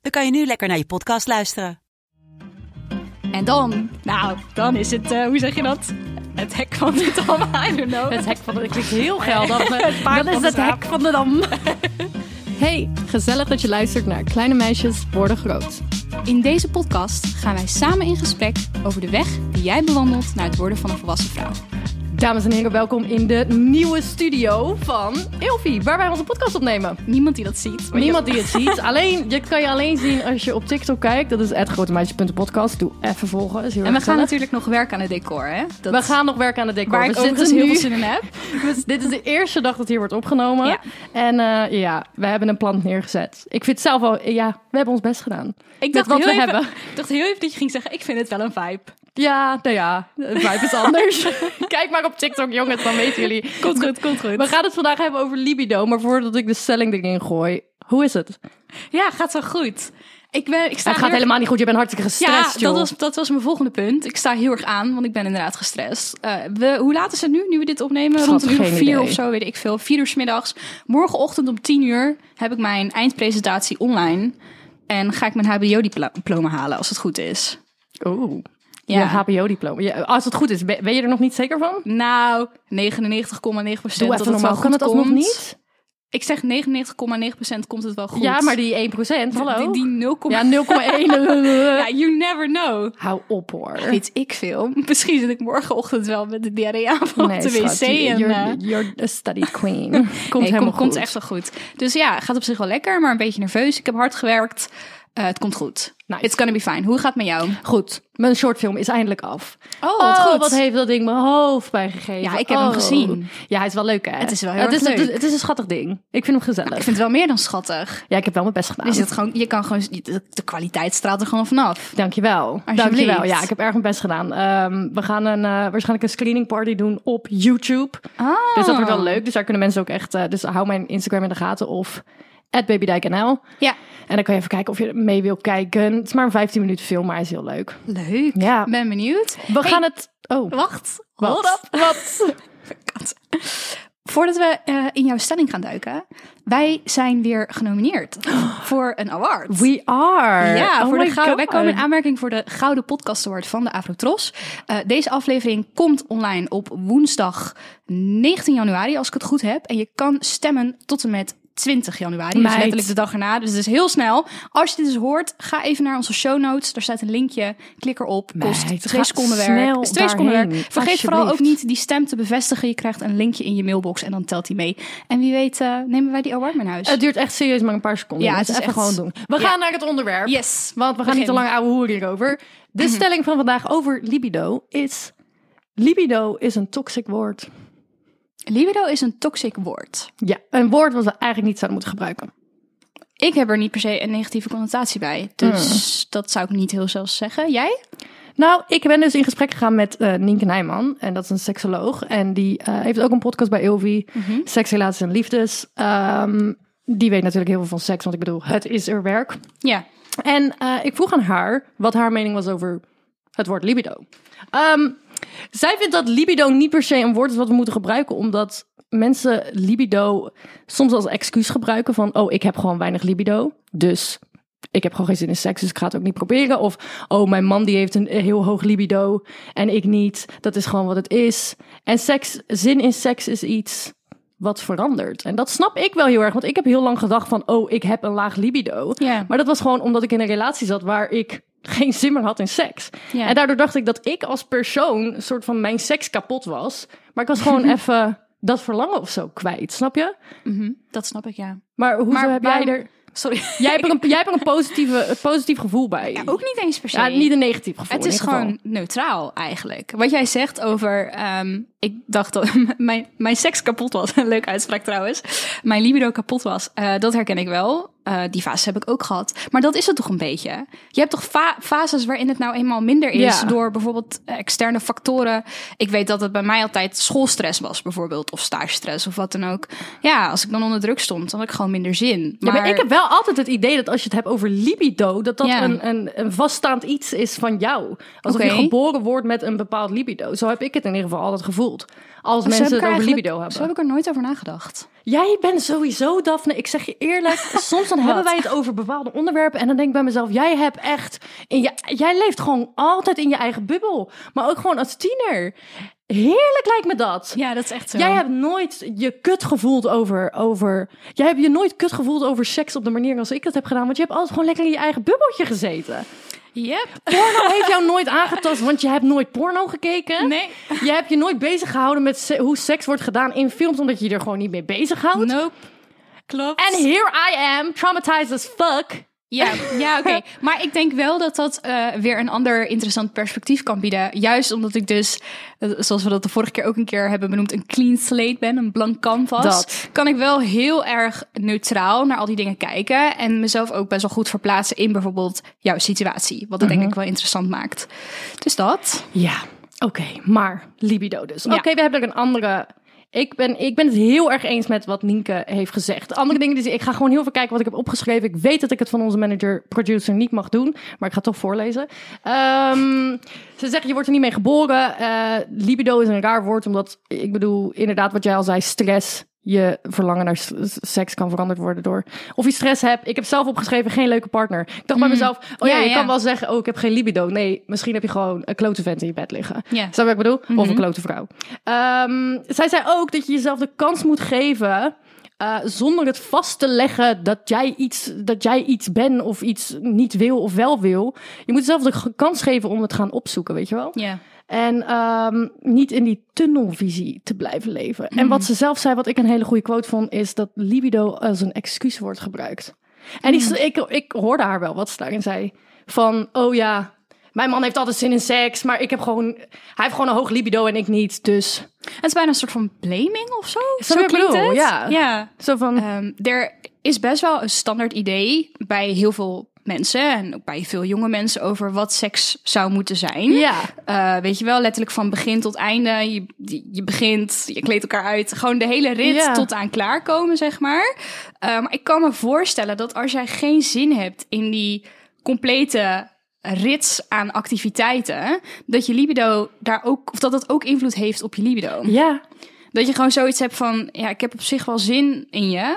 dan kan je nu lekker naar je podcast luisteren. En dan, nou, dan is het, eh, hoe zeg je dat? Het hek van de dam, I don't know. Het hek van de... Dat klinkt heel geldig. paard Dat is de het hek van de dam. Hey, gezellig dat je luistert naar Kleine Meisjes Worden Groot. In deze podcast gaan wij samen in gesprek over de weg die jij bewandelt naar het worden van een volwassen vrouw. Dames en heren, welkom in de nieuwe studio van Ilfie, waar wij onze podcast opnemen. Niemand die dat ziet. Niemand die het ziet. Alleen, dit kan je alleen zien als je op TikTok kijkt. Dat is @grotemeisjes.podcast. Doe even volgen. Is heel En we gaan natuurlijk nog werken aan het decor, hè? Dat, We gaan nog werken aan de decor. waar we ik zitten heel nu... veel zin in heb. Dus dit is de eerste dag dat hier wordt opgenomen. Ja. En eh, ja, we hebben een plan neergezet. Ik vind het zelf al, ja, we hebben ons best gedaan. Ik dacht, wat heel we even, hebben. ik dacht heel even dat je ging zeggen, ik vind het wel een vibe. Ja, nou ja, de vibe is anders. Kijk maar op TikTok, jongens, dan weten jullie. Komt goed, komt goed. We gaan het vandaag hebben over libido, maar voordat ik de stelling erin gooi, hoe is het? Ja, gaat zo goed. Ik, ben, ik sta Het gaat heel- helemaal niet goed, je bent hartstikke gestrest, Ja, joh. dat was, dat was mijn volgende punt. Ik sta heel erg aan, want ik ben inderdaad gestrest. Eh, we, hoe laat is het nu, nu we dit opnemen? Schat, Rond een uur of vier idee. of zo, weet ik veel. Vier uur 's middags. Morgenochtend om tien uur heb ik mijn eindpresentatie online. En ga ik mijn hbo-diploma halen, als het goed is. Oeh, Ja. HBO-diploma. Ja, als het goed is, ben ben je er nog niet zeker van? Nou, 99,9 procent Doe dat even het wel goed Kan het alsnog komt. niet? Ik zeg 99,9 procent komt het wel goed. Ja, maar die 1%, hallo? Die, die 0, Ja, 0,1. ja, you never know. Hou op hoor. Weet ik veel. Misschien zit ik morgenochtend wel met de diarree aan op de wc. en, you're, eh, you're a study queen. Komt nee, helemaal goed. komt echt wel goed. Dus ja, gaat op zich wel lekker, maar een beetje nerveus. Ik heb hard gewerkt. Eh, het komt goed. Nice. It's gonna be fine. Hoe gaat het met jou? Goed, mijn shortfilm is eindelijk af. Oh, wat Oh, goed. wat heeft dat ding mijn hoofd bijgegeven. Ja, ik heb hem Oh. gezien. Ja, hij is wel leuk hè? Het is wel heel het is, leuk. Het is, het is een schattig ding. Ik vind hem gezellig. Ik vind het wel meer dan schattig. Ja, ik heb wel mijn best gedaan. Je, zit gewoon, je kan gewoon, de, kwaliteit straalt er gewoon vanaf. Dankjewel. Dankjewel. Ja, ik heb erg mijn best gedaan. Ehm, we gaan een, eh, waarschijnlijk een screening party doen op YouTube. Oh. Dus dat wordt wel leuk. Dus daar kunnen mensen ook echt... eh, dus hou mijn Instagram in de gaten of babydijknl. Ja, En dan kan je even kijken of je mee wil kijken. Het is maar een 15 minuten film, maar hij is heel leuk. leuk. Ja. Ben benieuwd. We gaan het... Oh, Wacht. wat? Hold up. Wat? Voordat we eh, in jouw stelling gaan duiken. Wij zijn weer genomineerd voor een award. We are. Ja, Oh voor de gouden, wij komen in aanmerking voor de Gouden Podcast Award van de Afrotros. Eh deze aflevering komt online op woensdag 19 januari, als ik het goed heb. En je kan stemmen tot en met 20 januari, dus letterlijk de dag erna. Dus het is heel snel. Als je dit dus hoort, ga even naar onze show notes. Daar staat een linkje. Klik erop. Kost Meid, twee seconden werk. Is twee seconden werk. Vergeet vooral ook niet die stem te bevestigen. Je krijgt een linkje in je mailbox en dan telt hij mee. En wie weet eh, nemen wij die award mee naar huis. Het duurt echt serieus maar een paar seconden. Ja, het het is even echt- gewoon doen. We Ja. gaan naar het onderwerp. yes. Want we gaan niet te lang ouwe hoeren hierover. De stelling van vandaag over libido is... Libido is een toxic woord. Libido is een toxic woord. Ja, een woord wat we eigenlijk niet zouden moeten gebruiken. Ik heb er niet per se een negatieve connotatie bij. Dus dat zou ik niet heel zelfs zeggen. Jij? Nou, ik ben dus in gesprek gegaan met eh Nienke Nijman. En dat is een seksoloog. En die eh, heeft ook een podcast bij Ilvi. Seks, relaties en liefdes. Ehm, die weet natuurlijk heel veel van seks. Want ik bedoel, het is er werk. Ja. En eh, ik vroeg aan haar wat haar mening was over het woord libido. Ehm, zij vindt dat libido niet per se een woord is wat we moeten gebruiken, omdat mensen libido soms als excuus gebruiken van, oh, ik heb gewoon weinig libido, dus ik heb gewoon geen zin in seks, dus ik ga het ook niet proberen. Of, oh, mijn man die heeft een heel hoog libido en ik niet. Dat is gewoon wat het is. En seks, zin in seks is iets wat verandert. En dat snap ik wel heel erg, want ik heb heel lang gedacht van, oh, ik heb een laag libido. Maar dat was gewoon omdat ik in een relatie zat waar ik geen zin meer had in seks. Ja. En daardoor dacht ik dat ik als persoon een soort van mijn seks kapot was. Maar ik was gewoon even dat verlangen of zo kwijt, snap je? Mhm, Dat snap ik, ja. Maar Maar heb jij er... Sorry. Jij hebt er een, jij hebt er een, positieve, een positief gevoel bij. Ja, ook niet eens per se. Ja, niet een negatief gevoel. Het is geval. gewoon neutraal eigenlijk. Wat jij zegt over, ehm, ik dacht dat mijn, mijn seks kapot was. Een leuke uitspraak trouwens. Mijn libido kapot was. eh, dat herken ik wel. Eh, die fase heb ik ook gehad. Maar dat is het toch een beetje. Je hebt toch fa- fases waarin het nou eenmaal minder is Ja. door bijvoorbeeld externe factoren. Ik weet dat het bij mij altijd schoolstress was bijvoorbeeld. Of stagestress of wat dan ook. Ja, als ik dan onder druk stond, dan had ik gewoon minder zin. Ja, maar ik heb wel altijd het idee dat als je het hebt over libido, dat dat Ja. een, een, een vaststaand iets is van jou. Alsof je Oké. geboren wordt met een bepaald libido. Zo heb ik het in ieder geval altijd gevoeld. Als mensen het er over libido hebben. Zo heb ik er nooit over nagedacht. Jij bent sowieso, Daphne. Ik zeg je eerlijk, soms dan hebben wij het over bepaalde onderwerpen. En dan denk ik bij mezelf, jij hebt echt. In je, jij leeft gewoon altijd in je eigen bubbel. Maar ook gewoon als tiener. Heerlijk lijkt me dat. Ja, dat is echt zo. Jij hebt nooit je kut gevoeld over, over. Jij hebt je nooit kut gevoeld over seks op de manier als ik dat heb gedaan. Want je hebt altijd gewoon lekker in je eigen bubbeltje gezeten. Yep. Porno heeft jou nooit aangetast, want je hebt nooit porno gekeken. Nee. Je hebt je nooit bezig gehouden met se- hoe seks wordt gedaan in films, omdat je je er gewoon niet mee bezighoudt. Nope. Klopt. And here I am, traumatized as fuck. Ja, ja oké. Maar ik denk wel dat dat eh, weer een ander interessant perspectief kan bieden. Juist omdat ik dus, eh, zoals we dat de vorige keer ook een keer hebben benoemd, een clean slate ben, een blank canvas. Dat. Kan ik wel heel erg neutraal naar al die dingen kijken. En mezelf ook best wel goed verplaatsen in bijvoorbeeld jouw situatie. Wat het denk ik wel interessant maakt. Dus dat. Ja, oké, maar libido dus. Ja. Oké, we hebben er een andere. Ik ben, ik ben het heel erg eens met wat Nienke heeft gezegd. De andere dingen ze, ik ga gewoon heel veel kijken wat ik heb opgeschreven. Ik weet dat ik het van onze manager, producer niet mag doen, maar ik ga het toch voorlezen. Ehm, ze zeggen je wordt er niet mee geboren. Eh, libido is een raar woord, omdat ik bedoel inderdaad wat jij al zei, stress. Je verlangen naar seks kan veranderd worden door. Of je stress hebt. Ik heb zelf opgeschreven geen leuke partner. Ik dacht bij mezelf, oh ja, Ja, je ja. kan wel zeggen, oh ik heb geen libido. Nee, misschien heb je gewoon een klote vent in je bed liggen. Ja. Snap je wat ik bedoel? Of een klote vrouw. Ehm, zij zei ook dat je jezelf de kans moet geven. eh, zonder het vast te leggen dat jij, iets, dat jij iets bent of iets niet wil of wel wil. Je moet jezelf de kans geven om het te gaan opzoeken, weet je wel? Ja. En ehm, niet in die tunnelvisie te blijven leven. En wat ze zelf zei, wat ik een hele goede quote vond, is dat libido als een excuus wordt gebruikt. En die, ik, ik hoorde haar wel wat ze daarin zei. Van, oh ja, mijn man heeft altijd zin in seks, maar ik heb gewoon, hij heeft gewoon een hoog libido en ik niet. Dus Het is bijna een soort van blaming of zo. Zo klinkt bedoel? het. Ja. ja. zo van, Ehm, er is best wel een standaard idee bij heel veel mensen en ook bij veel jonge mensen over wat seks zou moeten zijn. ja. Eh, weet je wel, letterlijk van begin tot einde. Je, je, begint, je kleedt elkaar uit. Gewoon de hele rit Ja. tot aan klaarkomen, zeg maar. Eh, maar ik kan me voorstellen dat als jij geen zin hebt in die complete rits aan activiteiten, dat je libido daar ook, of dat dat ook invloed heeft op je libido. Ja, Dat je gewoon zoiets hebt van, ja, ik heb op zich wel zin in je,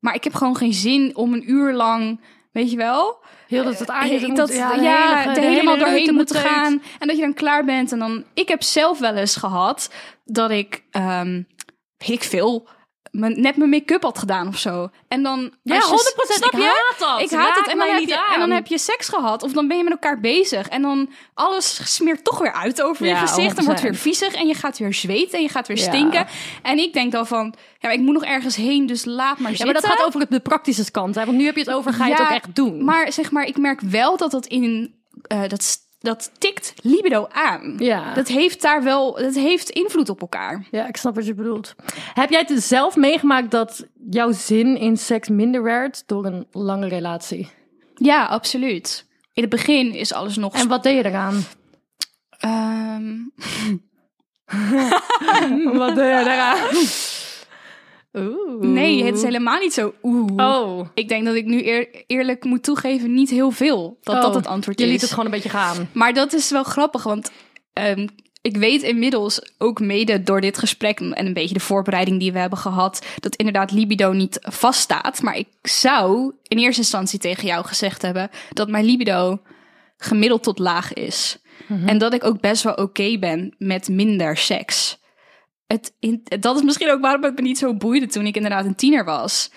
maar ik heb gewoon geen zin om een uur lang, weet je wel, heel dat het aan je Hey, moet- dat, de ja, hele- er de helemaal hele doorheen moet gaan. En dat je dan klaar bent. En dan, ik heb zelf wel eens gehad dat ik, weet ik veel, mijn, net mijn make-up had gedaan of zo. En dan, Ja, je- 100%. snap Ik je? haat dat. Ik haat Raak het. En dan, heb niet je, aan. en dan heb je seks gehad. Of dan ben je met elkaar bezig. En dan alles smeert toch weer uit over je Ja, gezicht. En wordt 100%. weer viezig. En je gaat weer zweten. En je gaat weer Ja. stinken. En ik denk dan van, ja, maar ik moet nog ergens heen. Dus laat maar Ja, zitten. maar dat gaat over de praktische kant. Hè? Want nu heb je het over, ga je het Ja, ook echt doen? Maar zeg maar, ik merk wel dat dat in eh, dat, dat tikt libido aan. Ja. Dat heeft daar wel, dat heeft invloed op elkaar. Ja, ik snap wat je bedoelt. Heb jij het zelf meegemaakt dat jouw zin in seks minder werd door een lange relatie? Ja, absoluut. In het begin is alles nog. En wat deed je eraan? Ehm, wat deed je eraan? Oeh. nee, het is helemaal niet zo. Oeh. Oh. Ik denk dat ik nu eer- eerlijk moet toegeven, niet heel veel. Dat Oh. dat het antwoord Je is. liet het gewoon een beetje gaan. Maar dat is wel grappig, want ehm, ik weet inmiddels ook mede door dit gesprek en een beetje de voorbereiding die we hebben gehad, dat inderdaad libido niet vaststaat. Maar ik zou in eerste instantie tegen jou gezegd hebben dat mijn libido gemiddeld tot laag is. En dat ik ook best wel oké ben met minder seks. Het, in- dat is misschien ook waarom het me niet zo boeide toen ik inderdaad een tiener was.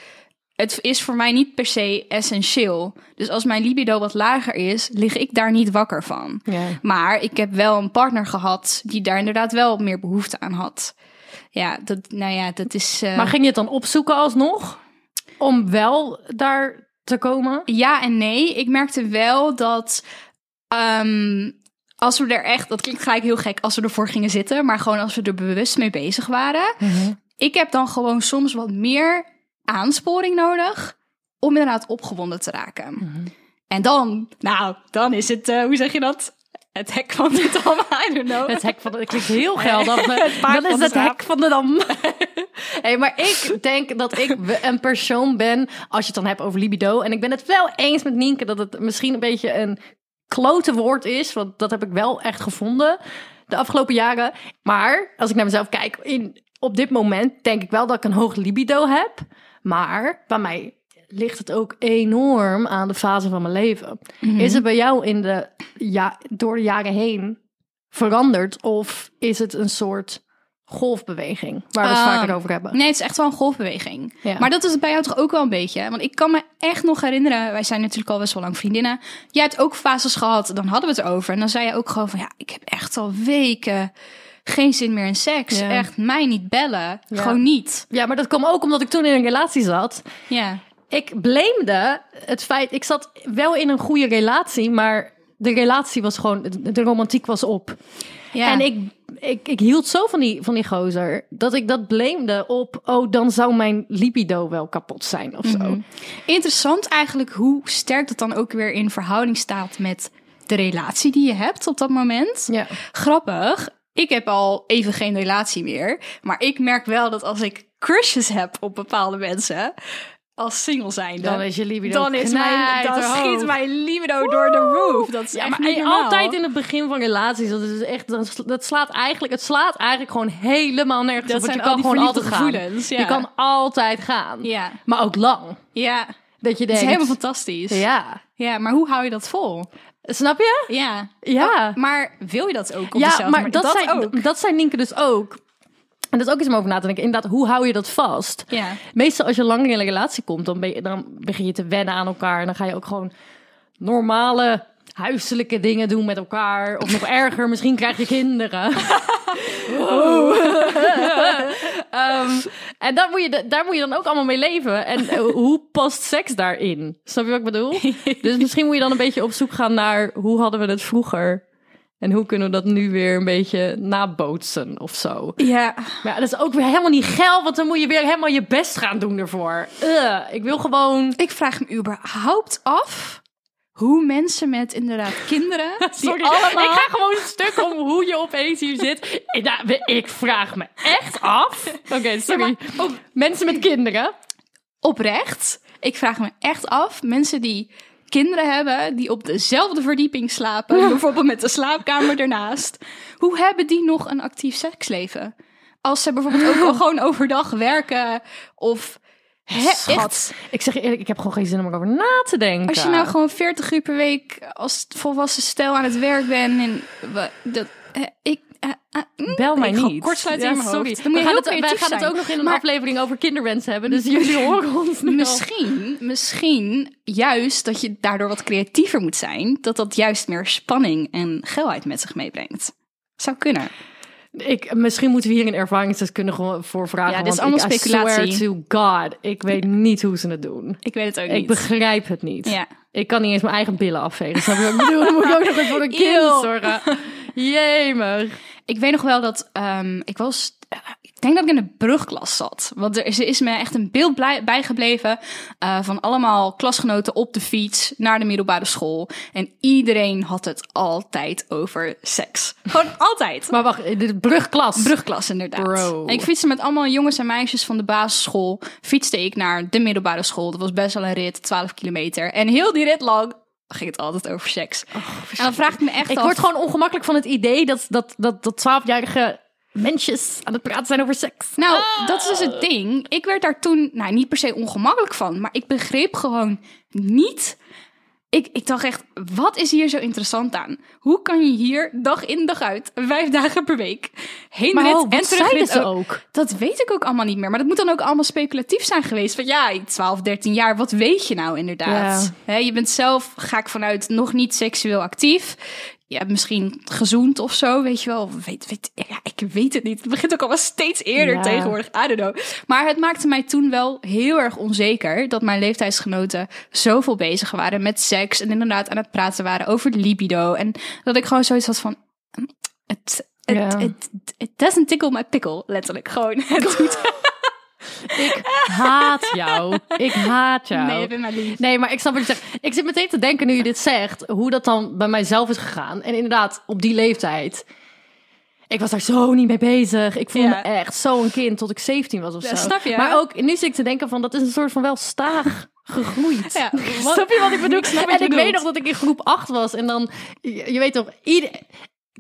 Het is voor mij niet per se essentieel. Dus als mijn libido wat lager is, lig ik daar niet wakker van. Ja. Maar ik heb wel een partner gehad die daar inderdaad wel meer behoefte aan had. Ja, dat, nou ja, dat is. eh, Maar ging je het dan opzoeken alsnog? Om wel daar te komen? Ja en nee. Ik merkte wel dat. ehm, als we er echt, dat klinkt gelijk heel gek als we ervoor gingen zitten, maar gewoon als we er bewust mee bezig waren. Ik heb dan gewoon soms wat meer aansporing nodig om inderdaad opgewonden te raken. En dan, nou, dan is het, eh, hoe zeg je dat? Het hek van de dam, I don't know. Het hek van de... Het klinkt heel paard Dan van is het hek van de dam. hey, maar ik denk dat ik een persoon ben, als je het dan hebt over libido. En ik ben het wel eens met Nienke dat het misschien een beetje een klote woord is. Want dat heb ik wel echt gevonden de afgelopen jaren. Maar als ik naar mezelf kijk, in, op dit moment denk ik wel dat ik een hoog libido heb. Maar bij mij ligt het ook enorm aan de fase van mijn leven. Is het bij jou in de, ja, door de jaren heen veranderd? Of is het een soort golfbeweging waar we het vaker over hebben? Nee, het is echt wel een golfbeweging. Ja. Maar dat is het bij jou toch ook wel een beetje? Want ik kan me echt nog herinneren, wij zijn natuurlijk al best wel lang vriendinnen. Jij hebt ook fases gehad, dan hadden we het over. En dan zei je ook gewoon van, ja, ik heb echt al weken geen zin meer in seks. Ja. Echt, mij niet bellen. Ja. Gewoon niet. Ja, maar dat kwam ook omdat ik toen in een relatie zat. Ja. Ik blamede het feit, ik zat wel in een goede relatie, maar de relatie was gewoon, de romantiek was op. ja. En ik, ik, ik hield zo van die, van die gozer, dat ik dat blamede op, oh, dan zou mijn libido wel kapot zijn of zo. Mhm. Interessant eigenlijk hoe sterk dat dan ook weer in verhouding staat met de relatie die je hebt op dat moment. Ja. Grappig. Ik heb al even geen relatie meer. Maar ik merk wel dat als ik crushes heb op bepaalde mensen, als single zijnde, Dan is je libido dan, is mijn, dan schiet mijn libido door de roof. Dat is Ja, maar niet altijd in het begin van relaties, dat is echt, dat, slaat eigenlijk, het slaat eigenlijk gewoon helemaal nergens Dat op. zijn je kan die gewoon altijd gaan. gevoelens, ja. Je kan altijd gaan. Ja, Maar ook lang. ja. Dat je Het is denkt, helemaal fantastisch. Ja. ja. maar hoe hou je dat vol? Snap je? Ja. Ja. Maar wil je dat ook op ja, maar dat, zijn, ook. dat zijn Nienke dus ook. En dat is ook iets om over na te denken. Inderdaad, hoe hou je dat vast? Ja. Meestal als je lang in een relatie komt, dan, ben je, dan begin je te wennen aan elkaar. En dan ga je ook gewoon normale huiselijke dingen doen met elkaar. Of nog erger, misschien krijg je kinderen. Ehm, en daar moet, je, daar moet je dan ook allemaal mee leven. En eh, hoe past seks daarin? Snap je wat ik bedoel? Dus misschien moet je dan een beetje op zoek gaan naar hoe hadden we het vroeger? En hoe kunnen we dat nu weer een beetje nabootsen of zo? Ja. Maar ja, dat is ook weer helemaal niet geil, want dan moet je weer helemaal je best gaan doen ervoor. Ugh, ik wil gewoon... Ik vraag me überhaupt af hoe mensen met inderdaad kinderen... Sorry, allemaal... ik ga gewoon stuk om hoe je opeens hier zit. Ik, ik vraag me echt af. Oké, sorry. Mensen met kinderen. Oprecht, ik vraag me echt af, mensen die kinderen hebben, die op dezelfde verdieping slapen, bijvoorbeeld met de slaapkamer ernaast, hoe hebben die nog een actief seksleven? Als ze bijvoorbeeld ook al gewoon overdag werken of... Hè, echt? Ik zeg je eerlijk, ik heb gewoon geen zin om erover na te denken. Als je nou gewoon 40 uur per week als volwassen stel aan het werk bent en we- dat, ik, eh, eh, mm, Bel mij ik niet. kortsluiten Ja, in mijn sorry. hoofd. Dan moet we gaan, het, wij gaan het ook nog in een Maar- aflevering over kinderwens hebben. Dus jullie horen ons nu al. Misschien, misschien juist dat je daardoor wat creatiever moet zijn, dat dat juist meer spanning en geilheid met zich meebrengt. Zou kunnen. Ik, misschien moeten we hier een ervaringsdeskundige voor vragen. Ja, dit is want allemaal ik, speculatie. I swear to God, ik weet niet hoe ze het doen. Ik weet het ook Ik niet. begrijp het niet. Ja. Ik kan niet eens mijn eigen billen afvegen. Snap je wat ik bedoel? Dan moet ik ook nog eens voor een kind zorgen. Jemig. Ik weet nog wel dat ehm, ik was. Ik denk dat ik in de brugklas zat. Want er is, er is me echt een beeld blij- bijgebleven eh, van allemaal klasgenoten op de fiets naar de middelbare school. En iedereen had het altijd over seks. Gewoon altijd. Maar wacht, is brugklas. Brugklas inderdaad. Bro. En ik fietste met allemaal jongens en meisjes van de basisschool. Fietste ik naar de middelbare school. Dat was best wel een rit, 12 kilometer. En heel die rit lang ging het altijd over seks. en dan vraag ik me echt ik af... word gewoon ongemakkelijk van het idee dat, dat, dat, dat 12-jarige mensjes aan het praten zijn over seks. Nou, dat is dus het ding. Ik werd daar toen nou, niet per se ongemakkelijk van. Maar ik begreep gewoon niet... Ik, ik dacht echt, wat is hier zo interessant aan? Hoe kan je hier dag in dag uit, vijf dagen per week, heen Maar rit oh, en wat terug zeiden ze ook? Dat weet ik ook allemaal niet meer. Maar dat moet dan ook allemaal speculatief zijn geweest. Van ja, 12, 13 jaar, wat weet je nou inderdaad? Je bent zelf, ga ik vanuit, nog niet seksueel actief. Hebt misschien gezoend of zo, weet je wel. Weet, weet, ja, ik weet het niet. Het begint ook allemaal steeds eerder Ja. tegenwoordig. I don't know. Maar het maakte mij toen wel heel erg onzeker... dat mijn leeftijdsgenoten zoveel bezig waren met seks... en inderdaad aan het praten waren over libido. En dat ik gewoon zoiets had van... Het, het, Ja. het, it doesn't tickle my pickle, letterlijk. Gewoon, het doet, Ik haat jou. Ik haat jou. Nee, je bent maar lief. Nee, maar ik snap wat je zegt. Ik zit meteen te denken nu je dit zegt, hoe dat dan bij mijzelf is gegaan. En inderdaad, op die leeftijd. Ik was daar zo niet mee bezig. Ik voelde Ja. me echt zo'n kind tot ik 17 was of Ja, zo. snap je? Maar ook nu zit ik te denken van dat is een soort van wel staag gegroeid. Ja, Snap je wat ik bedoel? snap wat en ik bedoelt. weet nog dat ik in groep 8 was en dan, je, je weet toch, ieder,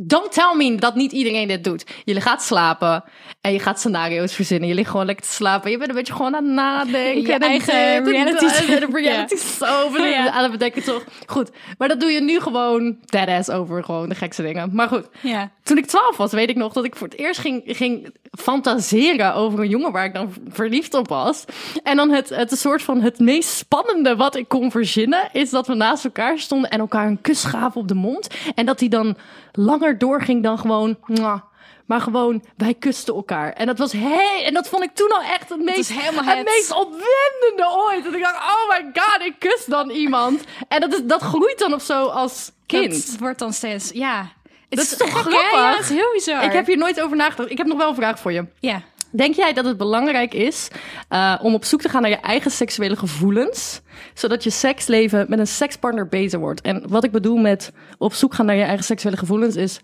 don't tell me dat niet iedereen dit doet. Jullie gaat slapen en je gaat scenario's verzinnen. Je ligt gewoon lekker te slapen. Je bent een beetje gewoon aan het nadenken. Je en eigen reality reality show. en Ja. Aan het bedenken toch. Goed, maar dat doe je nu gewoon deadass over gewoon de gekste dingen. Maar goed, Ja. toen ik 12 was, weet ik nog dat ik voor het eerst ging, ging fantaseren over een jongen waar ik dan verliefd op was. En dan het, het soort van het meest spannende wat ik kon verzinnen, is dat we naast elkaar stonden en elkaar een kus gaven op de mond. En dat die dan langer doorging dan gewoon. mwah. Maar gewoon, wij kusten elkaar. En dat was hey, en dat vond ik toen al echt het meest, het het. meest opwindende ooit. Dat ik dacht, oh my god, ik kus dan iemand. En dat, is, dat groeit dan of zo als kind. Dat wordt dan steeds, ja. Het Dat is toch grappig? Ja, het is heel bizar. Ik heb hier nooit over nagedacht. Ik heb nog wel een vraag voor je. Ja. Denk jij dat het belangrijk is eh, om op zoek te gaan naar je eigen seksuele gevoelens, zodat je seksleven met een sekspartner beter wordt? En wat ik bedoel met op zoek gaan naar je eigen seksuele gevoelens is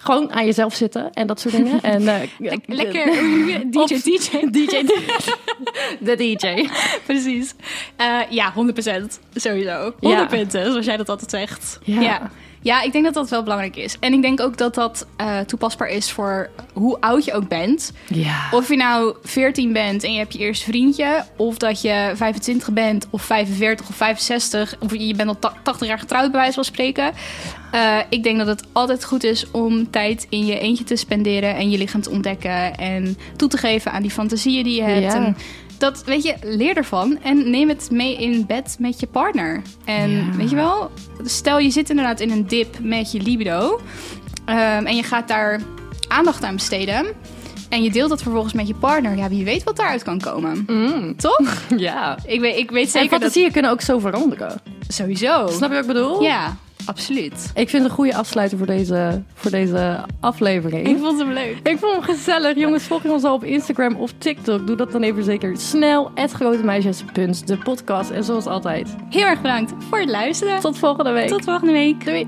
gewoon aan jezelf zitten en dat soort dingen. En, eh, Lekker, DJ, Of- DJ. DJ. De DJ. Precies. Eh, ja, 100%. Sowieso. 100 Ja. punten, zoals jij dat altijd zegt. Ja. ja. Ja, ik denk dat dat wel belangrijk is. En ik denk ook dat dat eh, toepasbaar is voor hoe oud je ook bent. Ja. Of je nou 14 bent en je hebt je eerste vriendje, of dat je 25 bent, of 45 of 65, of je bent al ta- 80 jaar getrouwd, bij wijze van spreken. Eh, ik denk dat het altijd goed is om tijd in je eentje te spenderen en je lichaam te ontdekken en toe te geven aan die fantasieën die je hebt. Ja. En dat, weet je, leer ervan en neem het mee in bed met je partner. En Ja. weet je wel, stel je zit inderdaad in een dip met je libido ehm, en je gaat daar aandacht aan besteden. En je deelt dat vervolgens met je partner. Ja, wie weet wat daaruit kan komen. Toch? ja. Ik weet, ik weet En zeker dat... fantasieën kunnen ook zo veranderen. Sowieso. Snap je wat ik bedoel? Ja, absoluut. Ik vind het een goede afsluiter voor deze, voor deze aflevering. Ik vond hem leuk. Ik vond hem gezellig. Jongens, volg je ons al op Instagram of TikTok. Doe dat dan even zeker snel. grotemeisjes.de podcast. En zoals altijd, Heel erg bedankt voor het luisteren. tot volgende week. Tot volgende week. Doei.